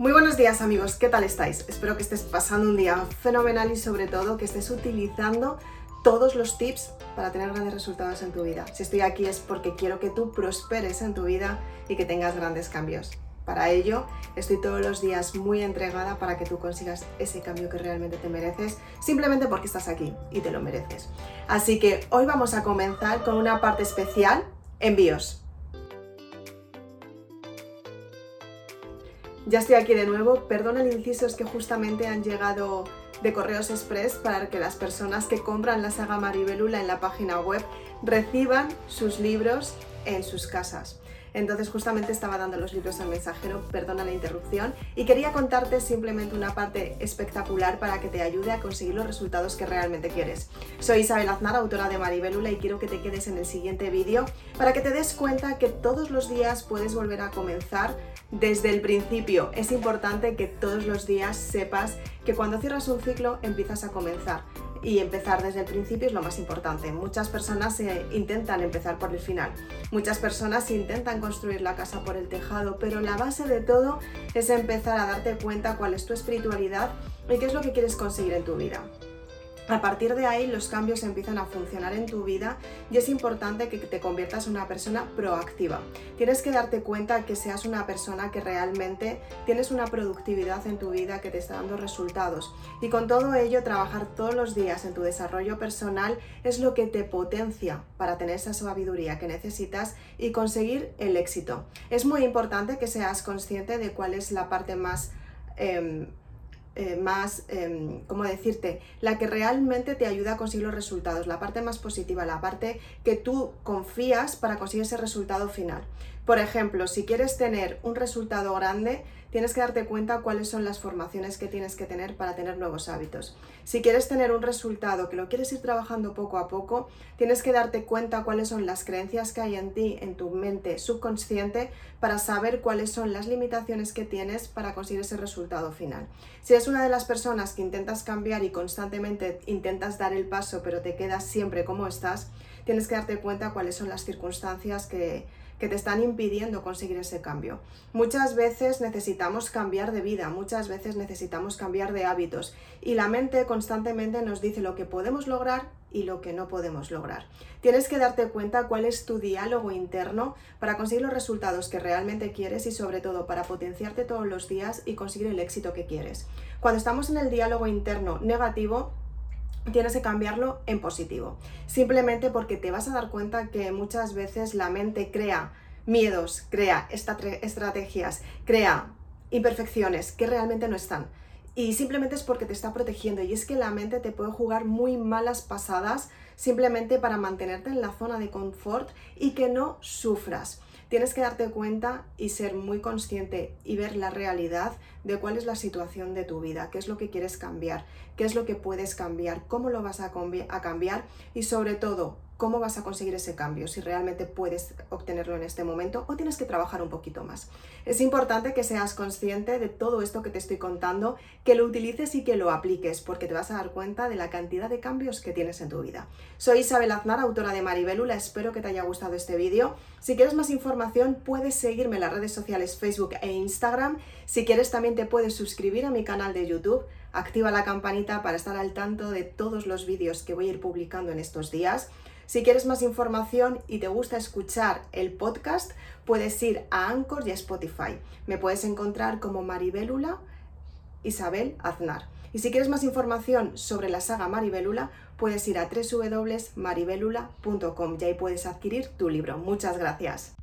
Muy buenos días amigos, ¿qué tal estáis? Espero que estés pasando un día fenomenal y sobre todo que estés utilizando todos los tips para tener grandes resultados en tu vida. Si estoy aquí es porque quiero que tú prosperes en tu vida y que tengas grandes cambios. Para ello, estoy todos los días muy entregada para que tú consigas ese cambio que realmente te mereces, simplemente porque estás aquí y te lo mereces. Así que hoy vamos a comenzar con una parte especial, envíos. Ya estoy aquí de nuevo, perdona el inciso, es que justamente han llegado de correos express para que las personas que compran la saga Maribelula en la página web reciban sus libros en sus casas. Entonces justamente estaba dando los libros al mensajero, perdona la interrupción, y quería contarte simplemente una parte espectacular para que te ayude a conseguir los resultados que realmente quieres. Soy Isabel Aznar, autora de Maribelula, y quiero que te quedes en el siguiente vídeo para que te des cuenta que todos los días puedes volver a comenzar desde el principio. Es importante que todos los días sepas que cuando cierras un ciclo empiezas a comenzar y empezar desde el principio es lo más importante. Muchas personas se intentan empezar por el final, muchas personas intentan construir la casa por el tejado, pero la base de todo es empezar a darte cuenta cuál es tu espiritualidad y qué es lo que quieres conseguir en tu vida. A partir de ahí los cambios empiezan a funcionar en tu vida y es importante que te conviertas en una persona proactiva. Tienes que darte cuenta que seas una persona que realmente tienes una productividad en tu vida que te está dando resultados. Y con todo ello, trabajar todos los días en tu desarrollo personal es lo que te potencia para tener esa sabiduría que necesitas y conseguir el éxito. Es muy importante que seas consciente de cuál es la parte más... Em, eh, más, em, ¿cómo decirte? La que realmente te ayuda a conseguir los resultados, la parte más positiva, la parte que tú confías para conseguir ese resultado final. Por ejemplo, si quieres tener un resultado grande, tienes que darte cuenta cuáles son las formaciones que tienes que tener para tener nuevos hábitos. Si quieres tener un resultado que lo quieres ir trabajando poco a poco, tienes que darte cuenta cuáles son las creencias que hay en ti, en tu mente subconsciente, para saber cuáles son las limitaciones que tienes para conseguir ese resultado final. Si eres una de las personas que intentas cambiar y constantemente intentas dar el paso, pero te quedas siempre como estás, tienes que darte cuenta cuáles son las circunstancias que que te están impidiendo conseguir ese cambio. Muchas veces necesitamos cambiar de vida, muchas veces necesitamos cambiar de hábitos y la mente constantemente nos dice lo que podemos lograr y lo que no podemos lograr. Tienes que darte cuenta cuál es tu diálogo interno para conseguir los resultados que realmente quieres y sobre todo para potenciarte todos los días y conseguir el éxito que quieres. Cuando estamos en el diálogo interno negativo, tienes que cambiarlo en positivo. Simplemente porque te vas a dar cuenta que muchas veces la mente crea miedos, crea estrategias, crea imperfecciones que realmente no están. Y simplemente es porque te está protegiendo. Y es que la mente te puede jugar muy malas pasadas simplemente para mantenerte en la zona de confort y que no sufras. Tienes que darte cuenta y ser muy consciente y ver la realidad de cuál es la situación de tu vida, qué es lo que quieres cambiar, qué es lo que puedes cambiar, cómo lo vas a, a cambiar y sobre todo cómo vas a conseguir ese cambio, si realmente puedes obtenerlo en este momento o tienes que trabajar un poquito más. Es importante que seas consciente de todo esto que te estoy contando, que lo utilices y que lo apliques, porque te vas a dar cuenta de la cantidad de cambios que tienes en tu vida. Soy Isabel Aznar, autora de Maribelula, espero que te haya gustado este vídeo. Si quieres más información, puedes seguirme en las redes sociales Facebook e Instagram. Si quieres, también puedes suscribir a mi canal de YouTube. Activa la campanita para estar al tanto de todos los vídeos que voy a ir publicando en estos días. Si quieres más información y te gusta escuchar el podcast, puedes ir a Anchor y a Spotify. Me puedes encontrar como Maribelula Isabel Aznar. Y si quieres más información sobre la saga Maribelula, puedes ir a www.maribelula.com y ahí puedes adquirir tu libro. Muchas gracias.